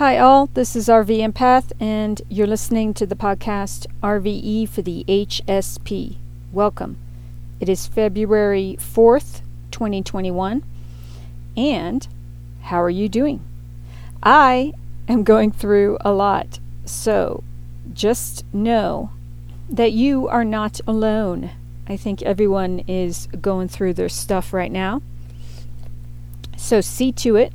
Hi, all. This is RV Empath, and you're listening to the podcast RVE for the HSP. Welcome. It is February 4th, 2021. And how are you doing? I am going through a lot, so just know that you are not alone. I think everyone is going through their stuff right now. So see to it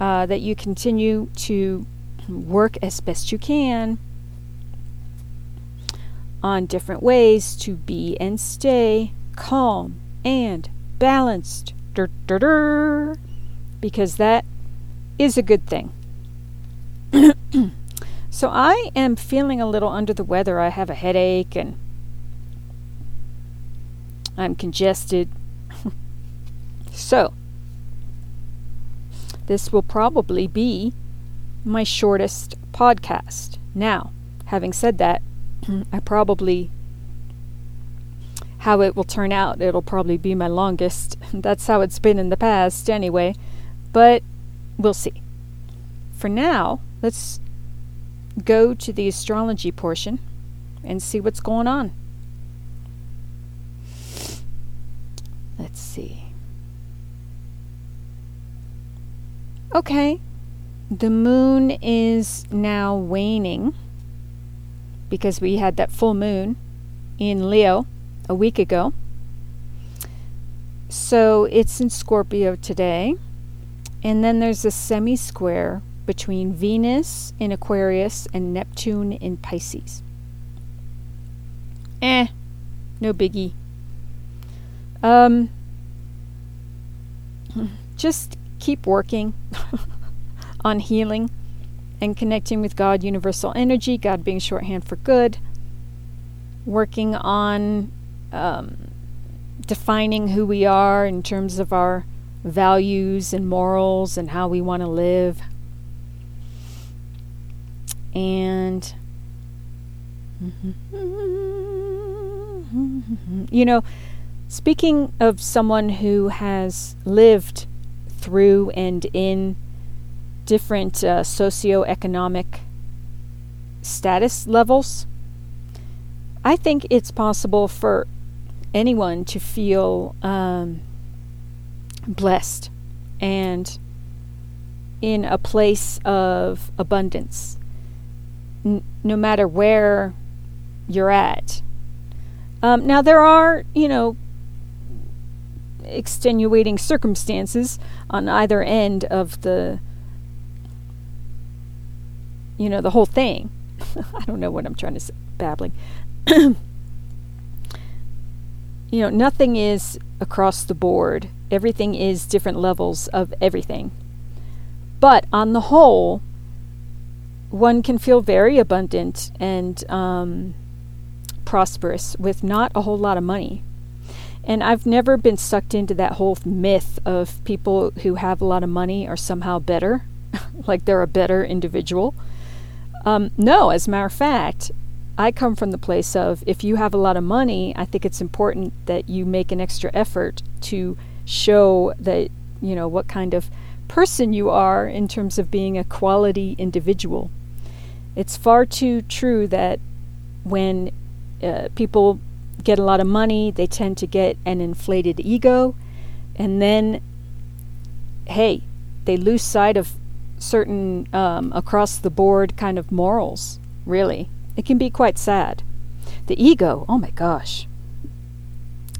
uh, that you continue to work as best you can on different ways to be and stay calm and balanced. Dur, dur, dur, because that is a good thing. so I am feeling a little under the weather. I have a headache and I'm congested. so, this will probably be my shortest podcast. Now, having said that, I probably how it will turn out, it'll probably be my longest. That's how it's been in the past anyway, but we'll see. For now, let's go to the astrology portion and see what's going on. Let's see. Okay. The moon is now waning because we had that full moon in Leo a week ago. So it's in Scorpio today. And then there's a semi square between Venus in Aquarius and Neptune in Pisces. Eh, no biggie. Um, just keep working on healing and connecting with God, universal energy, God being shorthand for good, working on um, defining who we are in terms of our values and morals and how we want to live. And, you know, speaking of someone who has lived through and in different uh, socioeconomic status levels, I think it's possible for anyone to feel um, blessed and in a place of abundance, n- no matter where you're at. Um, now, there are, you know, extenuating circumstances on either end of the you know the whole thing. I don't know what i'm trying to say babbling. You know nothing is across the board. Everything is different levels of everything. But on the whole one can feel very abundant and um, prosperous with not a whole lot of money and I've never been sucked into that whole myth of people who have a lot of money are somehow better, like they're a better individual. Um, no, as a matter of fact, I come from the place of if you have a lot of money, I think it's important that you make an extra effort to show that, you know, what kind of person you are in terms of being a quality individual. It's far too true that when uh, people get a lot of money, they tend to get an inflated ego, and then, hey, they lose sight of certain um, across the board kind of morals, really. It can be quite sad. The ego, oh my gosh.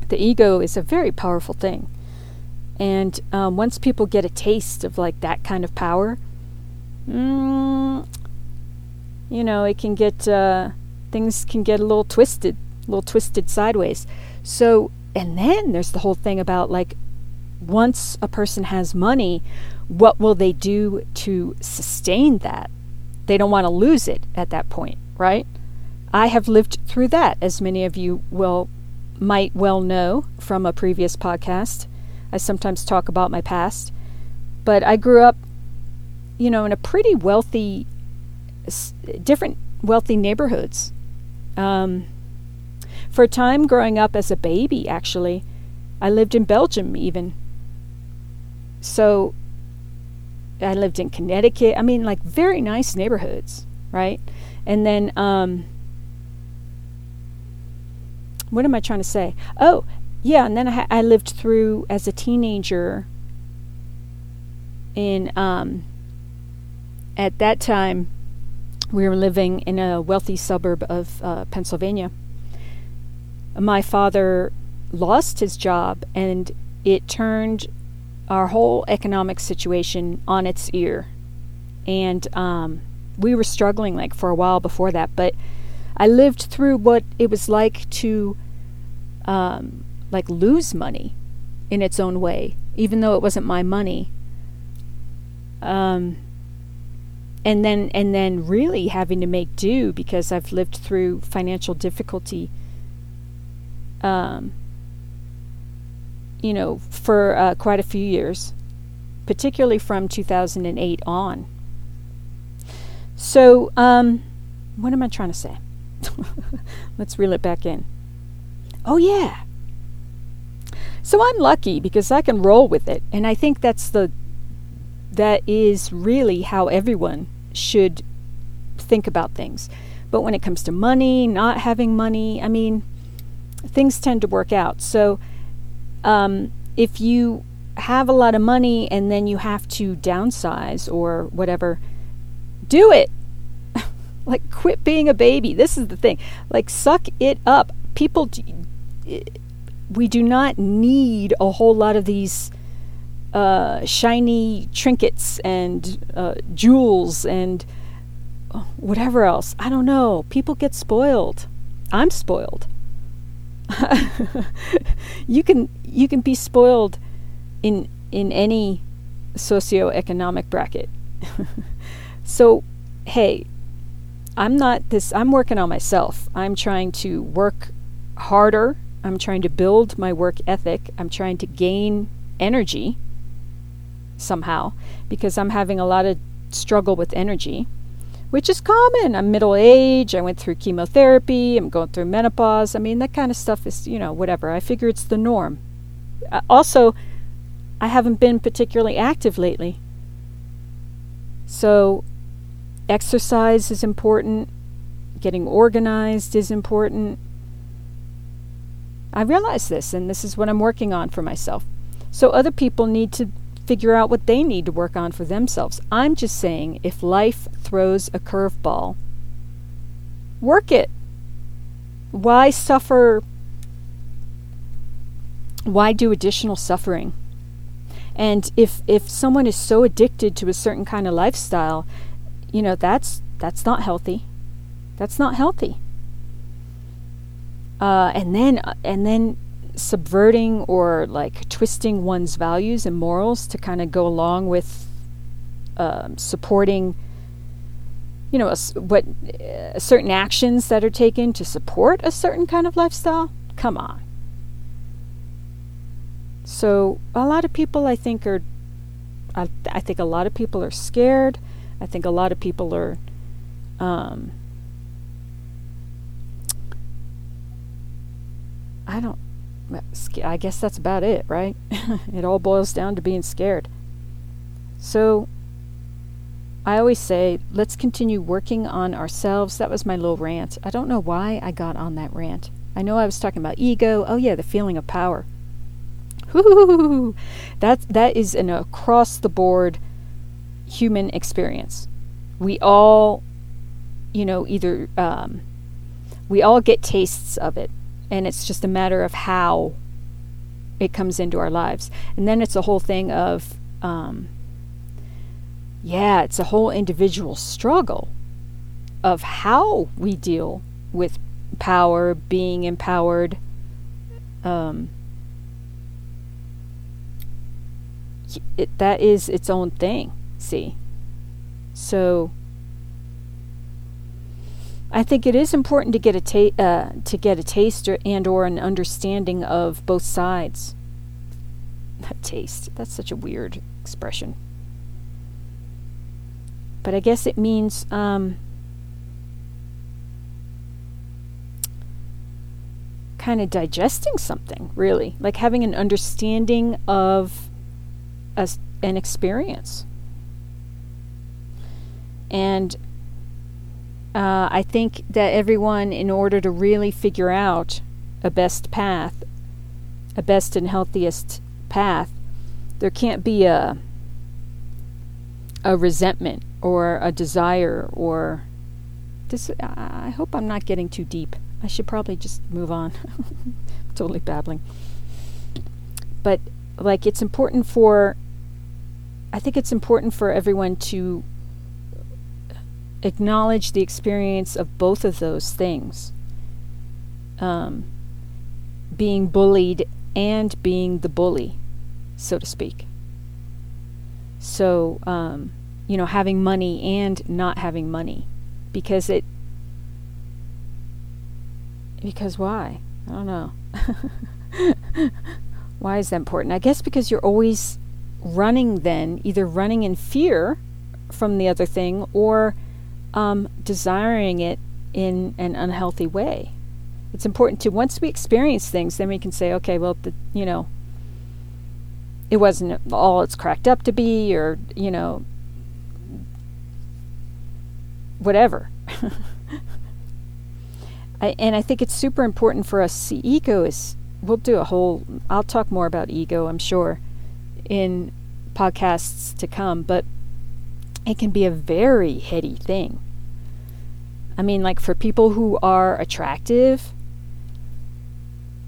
The ego is a very powerful thing. And um, once people get a taste of like that kind of power, mm, you know, it can get, uh, things can get a little twisted little twisted sideways. So, and then there's the whole thing about like once a person has money, what will they do to sustain that? They don't want to lose it at that point, right? I have lived through that, as many of you will might well know from a previous podcast. I sometimes talk about my past, but I grew up, you know, in a pretty wealthy, different wealthy neighborhoods. Um, for a time growing up as a baby, actually, I lived in Belgium even. So, I lived in Connecticut. I mean, like very nice neighborhoods, right? And then, um, what am I trying to say? Oh, yeah. And then I, I lived through as a teenager in, um, at that time, we were living in a wealthy suburb of uh, Pennsylvania. My father lost his job and it turned our whole economic situation on its ear. And um, we were struggling like for a while before that, but I lived through what it was like to um, like lose money in its own way, even though it wasn't my money. Um, and then and then really having to make do because I've lived through financial difficulty. Um, you know, for uh, quite a few years, particularly from 2008 on. So, um, what am I trying to say? Let's reel it back in. Oh, yeah. So I'm lucky because I can roll with it. And I think that's the, that is really how everyone should think about things. But when it comes to money, not having money, I mean, things tend to work out. So, um, if you have a lot of money and then you have to downsize or whatever, do it. like, quit being a baby. This is the thing. Like, suck it up. People, we do not need a whole lot of these uh, shiny trinkets and uh, jewels and uh, whatever else. I don't know. People get spoiled. I'm spoiled. you can you can be spoiled in in any socioeconomic bracket. so, hey, I'm not this I'm working on myself. I'm trying to work harder. I'm trying to build my work ethic. I'm trying to gain energy somehow because I'm having a lot of struggle with energy which is common. I'm middle age. I went through chemotherapy. I'm going through menopause. I mean, that kind of stuff is, you know, whatever. I figure it's the norm. Uh, also, I haven't been particularly active lately. So, exercise is important. Getting organized is important. I realize this, and this is what I'm working on for myself. So, other people need to figure out what they need to work on for themselves. I'm just saying if life throws a curveball, work it. Why suffer? Why do additional suffering? And if if someone is so addicted to a certain kind of lifestyle, you know, that's that's not healthy. That's not healthy. Uh, and then uh, and then subverting or like twisting one's values and morals to kind of go along with um, supporting you know a, what uh, certain actions that are taken to support a certain kind of lifestyle? Come on. So a lot of people i think are I, I think a lot of people are scared. I think a lot of people are um, i don't I guess that's about it, right? it all boils down to being scared. So I always say, let's continue working on ourselves. That was my little rant. I don't know why I got on that rant. I know I was talking about ego. Oh yeah, the feeling of power. Whoo! That that is an across the board human experience. We all, you know, either um, we all get tastes of it and it's just a matter of how it comes into our lives. And then it's a whole thing of, um, yeah, it's a whole individual struggle of how we deal with power, being empowered. Um, it, that is its own thing, see? So I think it is important to get a ta- uh, to get a taste or, and or an understanding of both sides. taste. That's such a weird expression. But I guess it means um, kind of digesting something, really, like having an understanding of a, an experience. And uh, I think that everyone, in order to really figure out a best path, a best and healthiest path, there can't be a a resentment or a desire or this. I hope I'm not getting too deep. I should probably just move on. totally babbling. But like, it's important for. I think it's important for everyone to acknowledge the experience of both of those things. Um, being bullied and being the bully, so to speak. So, um, you know, having money and not having money. Because it. Because why? I don't know. why is that important? I guess because you're always running, then, either running in fear from the other thing or um, desiring it in an unhealthy way. It's important to, once we experience things, then we can say, okay, well, the, you know, it wasn't all it's cracked up to be, or, you know, whatever. I, and I think it's super important for us see ego is, we'll do a whole, I'll talk more about ego, I'm sure, in podcasts to come, but it can be a very heady thing. I mean, like for people who are attractive,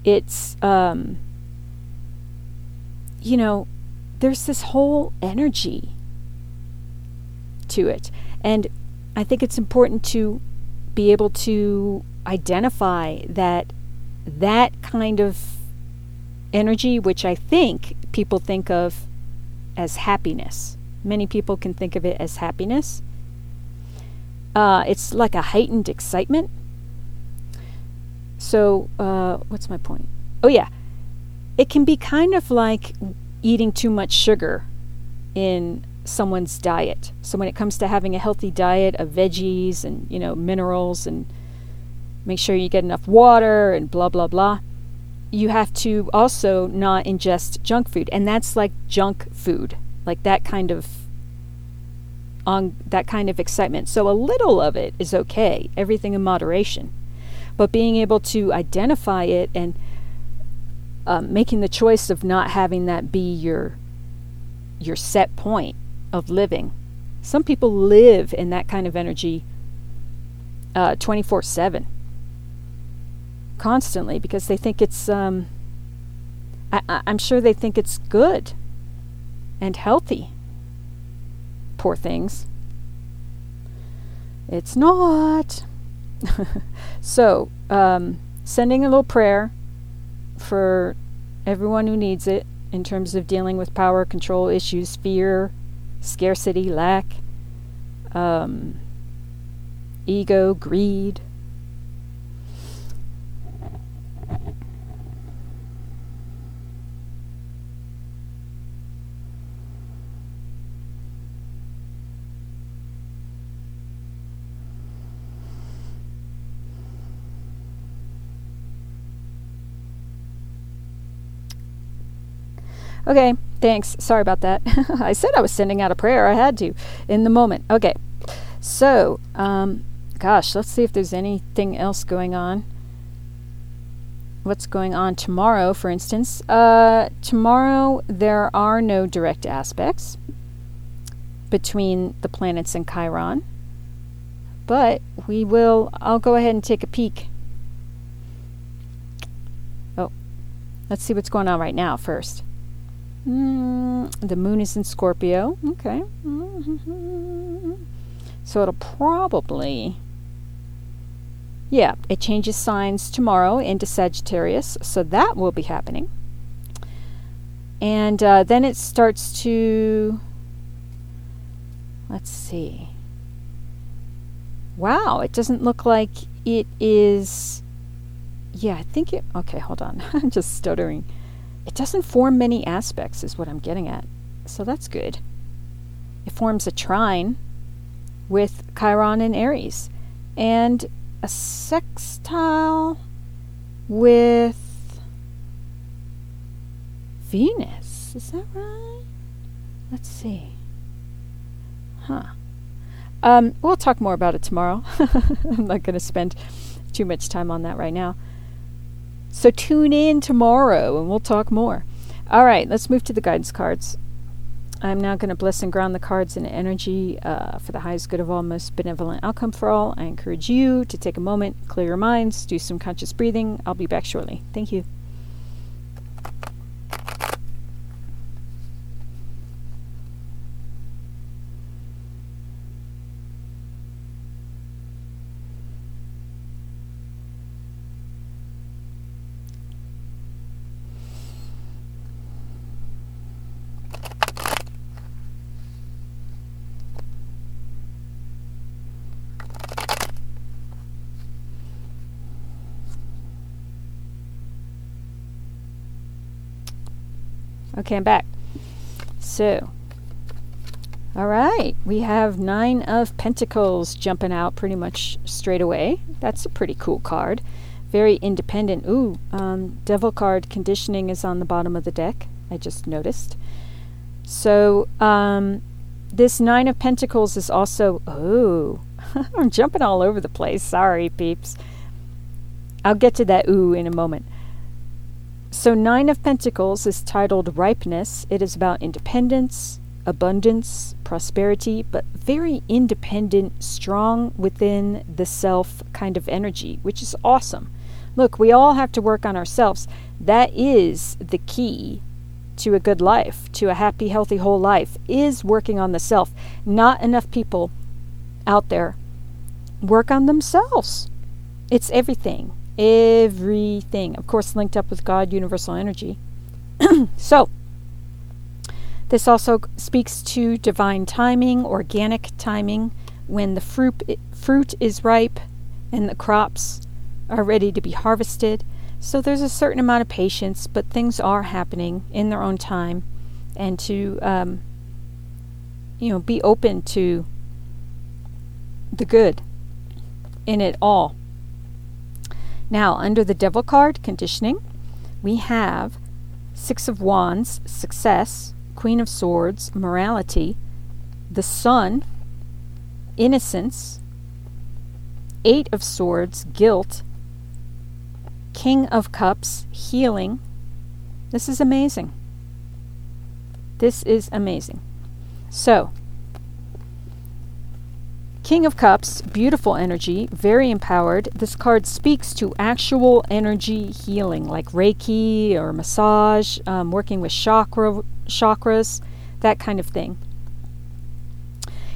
it's, um, you know, there's this whole energy to it. And I think it's important to be able to identify that that kind of energy, which I think people think of as happiness. Many people can think of it as happiness. Uh, it's like a heightened excitement. So, uh, what's my point? Oh, yeah. It can be kind of like eating too much sugar in someone's diet. So when it comes to having a healthy diet of veggies and, you know, minerals and make sure you get enough water and blah blah blah, you have to also not ingest junk food. And that's like junk food. Like that kind of on that kind of excitement. So a little of it is okay, everything in moderation. But being able to identify it and um, making the choice of not having that be your your set point of living. Some people live in that kind of energy uh, 24 uh, 7 constantly because they think it's um, I, i'm sure they think it's good and healthy poor things it's not so um, sending a little prayer for everyone who needs it in terms of dealing with power control issues, fear, scarcity, lack, um, ego, greed. Okay, thanks. Sorry about that. I said I was sending out a prayer. I had to in the moment. Okay, so, um, gosh, let's see if there's anything else going on. What's going on tomorrow, for instance? Uh, tomorrow, there are no direct aspects between the planets and Chiron, but we will. I'll go ahead and take a peek. Oh, let's see what's going on right now first. Mm, the moon is in Scorpio. Okay. So it'll probably. Yeah, it changes signs tomorrow into Sagittarius, so that will be happening. And uh, then it starts to. Let's see. Wow, it doesn't look like it is. Yeah, I think it. Okay, hold on. I'm just stuttering it doesn't form many aspects, is what I'm getting at. So that's good. It forms a trine with Chiron and Aries, and a sextile with Venus. Is that right? Let's see. Huh. Um, we'll talk more about it tomorrow. I'm not going to spend too much time on that right now. So tune in tomorrow and we'll talk more. All right, let's move to the guidance cards. I'm now going to bless and ground the cards in energy uh, for the highest good of all, most benevolent outcome for all. I encourage you to take a moment, clear your minds, do some conscious breathing. I'll be back shortly. Thank you. I'm back. So, all right, we have Nine of Pentacles jumping out pretty much straight away. That's a pretty cool card. Very independent. Ooh, um, Devil card conditioning is on the bottom of the deck. I just noticed. So, um, this Nine of Pentacles is also. Oh, I'm jumping all over the place. Sorry, peeps. I'll get to that ooh in a moment. So, Nine of Pentacles is titled Ripeness. It is about independence, abundance, prosperity, but very independent, strong within the self kind of energy, which is awesome. Look, we all have to work on ourselves. That is the key to a good life, to a happy, healthy, whole life, is working on the self. Not enough people out there work on themselves. It's everything everything. Of course, linked up with God, universal energy. so, this also speaks to divine timing, organic timing, when the fruit fruit is ripe and the crops are ready to be harvested. So there's a certain amount of patience, but things are happening in their own time, and to um, you know be open to the good in it all. Now, under the Devil card, conditioning, we have Six of Wands, success, Queen of Swords, morality, the Sun, innocence, Eight of Swords, guilt, King of Cups, healing. This is amazing. This is amazing. So, King of Cups, beautiful energy, very empowered. This card speaks to actual energy healing, like Reiki or massage, um, working with chakra, chakras, that kind of thing.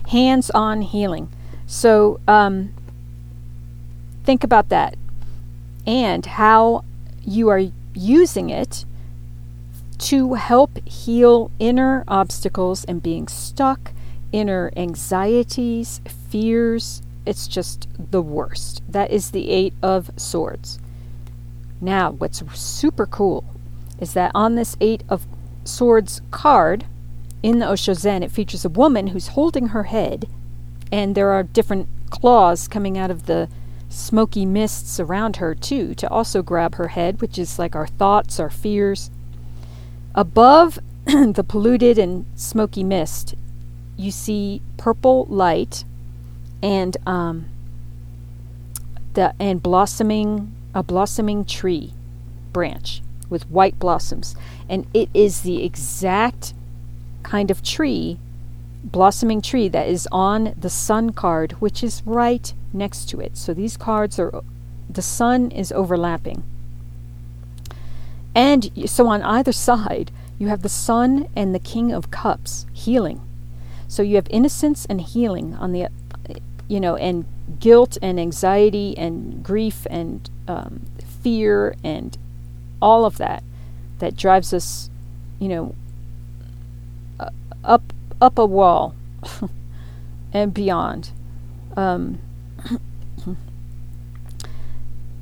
Hands on healing. So um, think about that and how you are using it to help heal inner obstacles and being stuck inner anxieties, fears. It's just the worst. That is the Eight of Swords. Now, what's super cool is that on this Eight of Swords card in the Osho Zen, it features a woman who's holding her head, and there are different claws coming out of the smoky mists around her, too, to also grab her head, which is like our thoughts, our fears. Above the polluted and smoky mist you see purple light and um, the and blossoming a blossoming tree branch with white blossoms. And it is the exact kind of tree blossoming tree that is on the sun card which is right next to it. So these cards are the sun is overlapping. And so on either side you have the sun and the king of cups healing so you have innocence and healing on the, you know, and guilt and anxiety and grief and um, fear and all of that that drives us, you know, up up a wall and beyond. Um,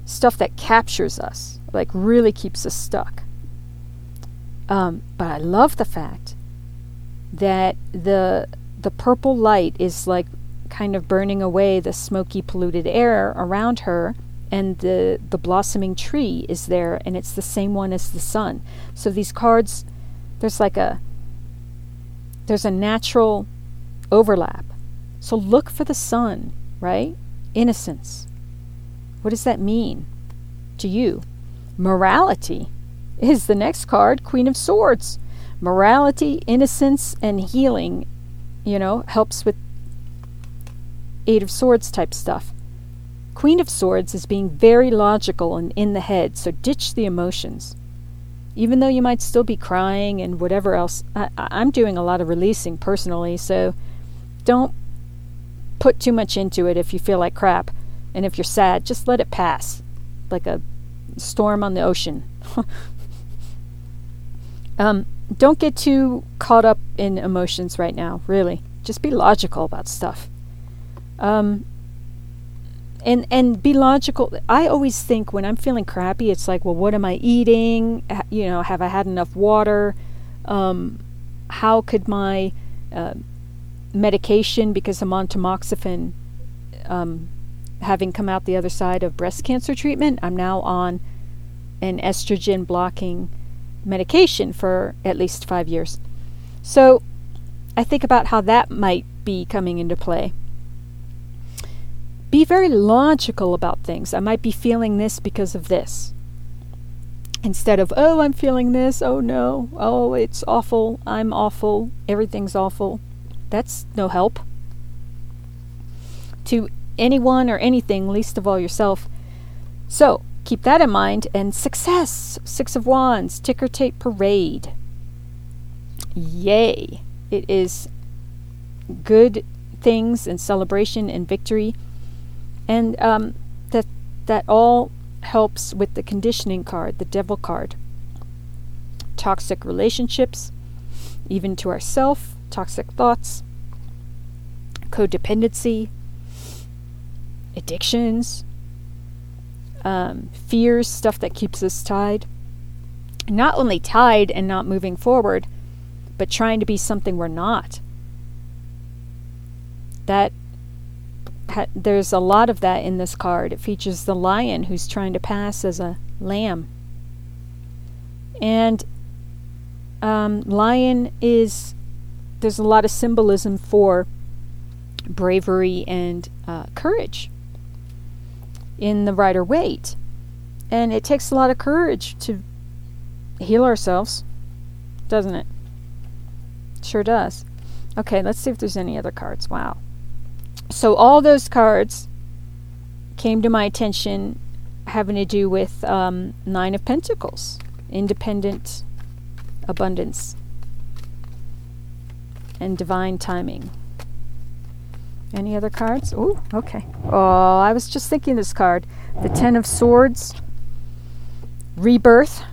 stuff that captures us, like really keeps us stuck. Um, but I love the fact that the the purple light is like kind of burning away the smoky polluted air around her and the the blossoming tree is there and it's the same one as the sun so these cards there's like a there's a natural overlap So look for the sun, right? Innocence. What does that mean to you? Morality is the next card, Queen of Swords. Morality, innocence, and healing, you know, helps with Eight of Swords type stuff. Queen of Swords is being very logical and in the head, so ditch the emotions. Even though you might still be crying and whatever else, I, I'm doing a lot of releasing personally, so don't put too much into it if you feel like crap. And if you're sad, just let it pass like a storm on the ocean. um, don't get too caught up in emotions right now, really. Just be logical about stuff. Um, and and be logical. I always think when I'm feeling crappy, it's like, well, what am I eating? You know, have I had enough water? Um, how could my uh, medication, because I'm on tamoxifen, um, having come out the other side of breast cancer treatment, I'm now on an estrogen blocking medication for at least five years. So I think about how that might be coming into play be very logical about things. I might be feeling this because of this. Instead of, oh, I'm feeling this, oh no, oh, it's awful, I'm awful, everything's awful. That's no help. To anyone or anything, least of all yourself. So, keep that in mind. And success, Six of Wands, ticker tape parade. Yay! It is good things and celebration and victory and um, that that all helps with the conditioning card, the devil card. Toxic relationships, even to ourself, toxic thoughts, codependency, addictions, um, fears, stuff that keeps us tied. Not only tied and not moving forward, but trying to be something we're not. That ha- there's a lot of that in this card. It features the lion who's trying to pass as a lamb. And um, lion is, there's a lot of symbolism for bravery and uh, courage in the Rider Waite. And it takes a lot of courage to heal ourselves, doesn't it? Sure does. Okay, let's see if there's any other cards. Wow. So all those cards came to my attention having to do with um, Nine of Pentacles, independent abundance, and divine timing. Any other cards? Oh, okay. Oh, I was just thinking this card. The Ten of Swords, Rebirth,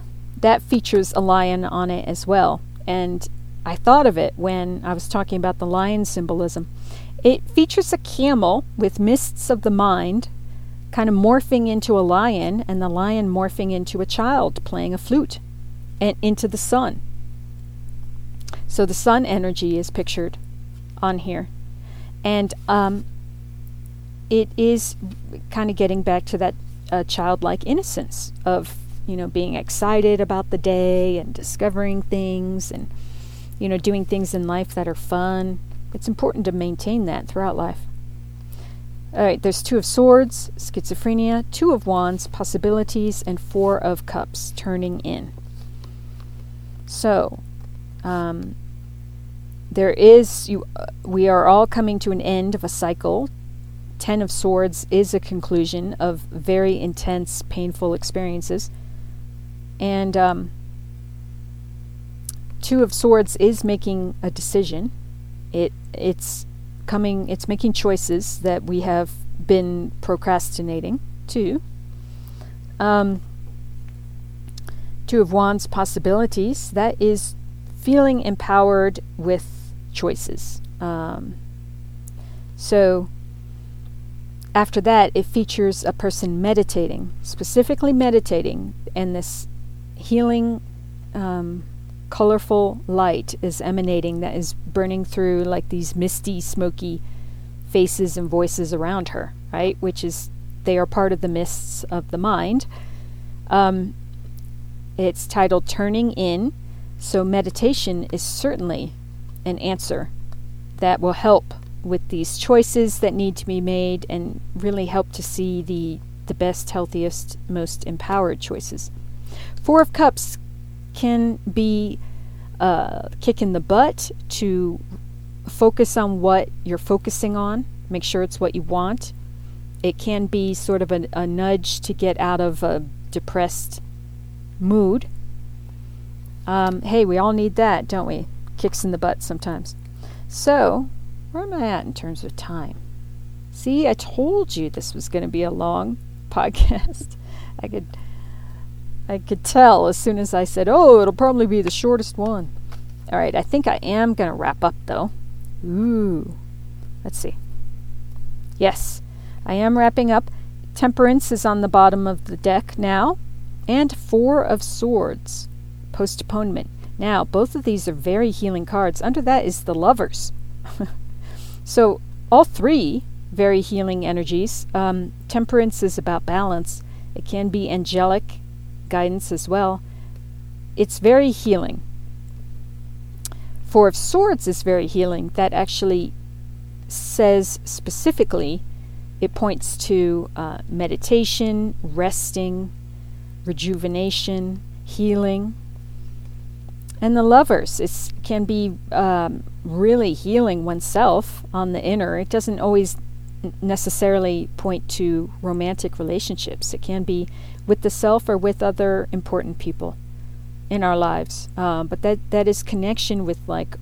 that features a lion on it as well. And I thought of it when I was talking about the lion symbolism. It features a camel with mists of the mind, kind of morphing into a lion, and the lion morphing into a child playing a flute, and into the sun. So the sun energy is pictured on here. And um, it is kind of getting back to that uh, childlike innocence of, you know, being excited about the day and discovering things and, you know, doing things in life that are fun it's important to maintain that throughout life. All right, there's Two of Swords, Schizophrenia, Two of Wands, Possibilities, and Four of Cups, Turning In. So, um, there is, you, uh, we are all coming to an end of a cycle. Ten of Swords is a conclusion of very intense, painful experiences. And um, Two of Swords is making a decision it it's coming it's making choices that we have been procrastinating too. Um, two of Wands possibilities, that is feeling empowered with choices. Um, so after that, it features a person meditating, specifically meditating, and this healing um, colorful light is emanating that is burning through like these misty, smoky faces and voices around her, right? Which is, they are part of the mists of the mind. Um, it's titled Turning In. So, meditation is certainly an answer that will help with these choices that need to be made and really help to see the the best, healthiest, most empowered choices. Four of Cups can be uh, kick in the butt to focus on what you're focusing on. Make sure it's what you want. It can be sort of a, a nudge to get out of a depressed mood. Um, hey, we all need that, don't we? Kicks in the butt sometimes. So, where am I at in terms of time? See, I told you this was going to be a long podcast. I could I could tell as soon as I said, "Oh, it'll probably be the shortest one." All right, I think I am going to wrap up though. Ooh. Let's see. Yes, I am wrapping up. Temperance is on the bottom of the deck now, and Four of Swords, postponement. Now, both of these are very healing cards. Under that is the Lovers. so, all three very healing energies. Um, temperance is about balance. It can be angelic guidance as well. It's very healing. Four of Swords is very healing. That actually says specifically, it points to uh, meditation, resting, rejuvenation, healing. And the lovers it can be um, really healing oneself on the inner. It doesn't always necessarily point to romantic relationships. It can be with the self or with other important people in our lives. Um, but that that is connection with like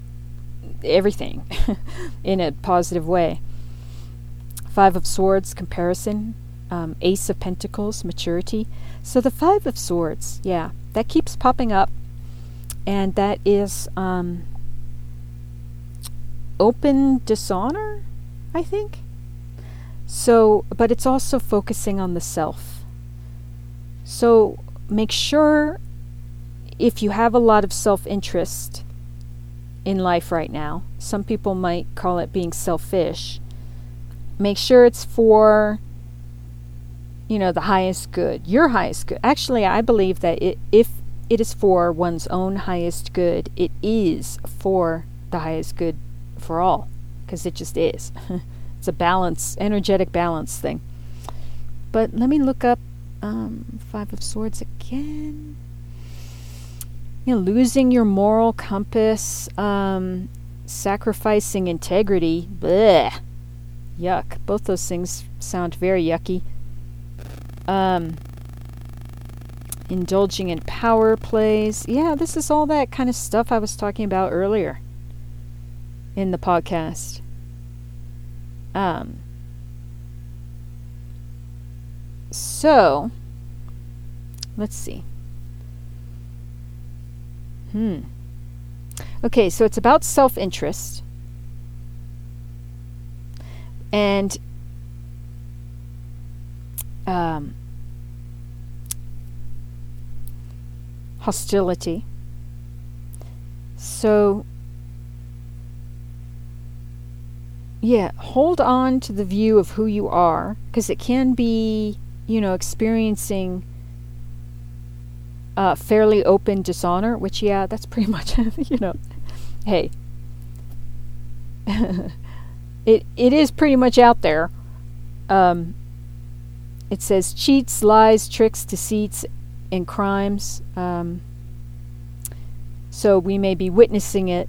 everything in a positive way. Five of Swords, comparison. Um, Ace of Pentacles, maturity. So the Five of Swords, yeah, that keeps popping up, and that is um, open dishonor, I think. So, but it's also focusing on the self. So make sure if you have a lot of self interest in life right now, some people might call it being selfish. Make sure it's for, you know, the highest good, your highest good. Actually, I believe that it, if it is for one's own highest good, it is for the highest good for all, because it just is. it's a balance, energetic balance thing. But let me look up um, Five of Swords again. You know, losing your moral compass, um, sacrificing integrity. Bleh. Yuck. Both those things sound very yucky. Um, indulging in power plays. Yeah, this is all that kind of stuff I was talking about earlier in the podcast. Um, so, let's see. Hmm. Okay, so it's about self interest. And um, hostility. So yeah, hold on to the view of who you are because it can be, you know, experiencing uh, fairly open dishonor, which, yeah, that's pretty much, you know, hey, it it is pretty much out there. Um, it says cheats, lies, tricks, deceits, and crimes. Um, so we may be witnessing it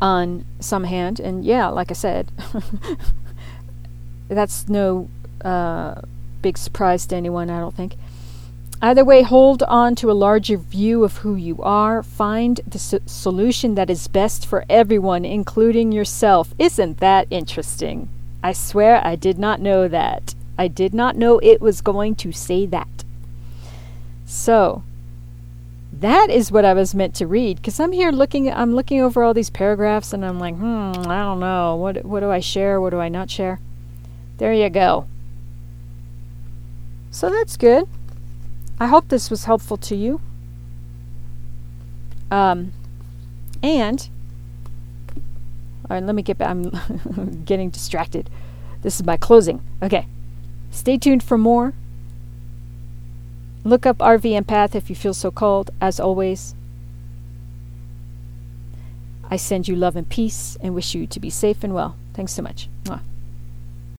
on some hand. And yeah, like I said, that's no uh, big surprise to anyone, I don't think. Either way, hold on to a larger view of who you are. Find the so- solution that is best for everyone, including yourself. Isn't that interesting? I swear I did not know that. I did not know it was going to say that. So, that is what I was meant to read because I'm here looking I'm looking over all these paragraphs and I'm like, "Hmm, I don't know. What what do I share? What do I not share?" There you go. So that's good. I hope this was helpful to you. Um and all right, let me get back. I'm getting distracted. This is my closing. Okay. Stay tuned for more. Look up RV Empath if you feel so called, as always. I send you love and peace and wish you to be safe and well. Thanks so much. Mwah.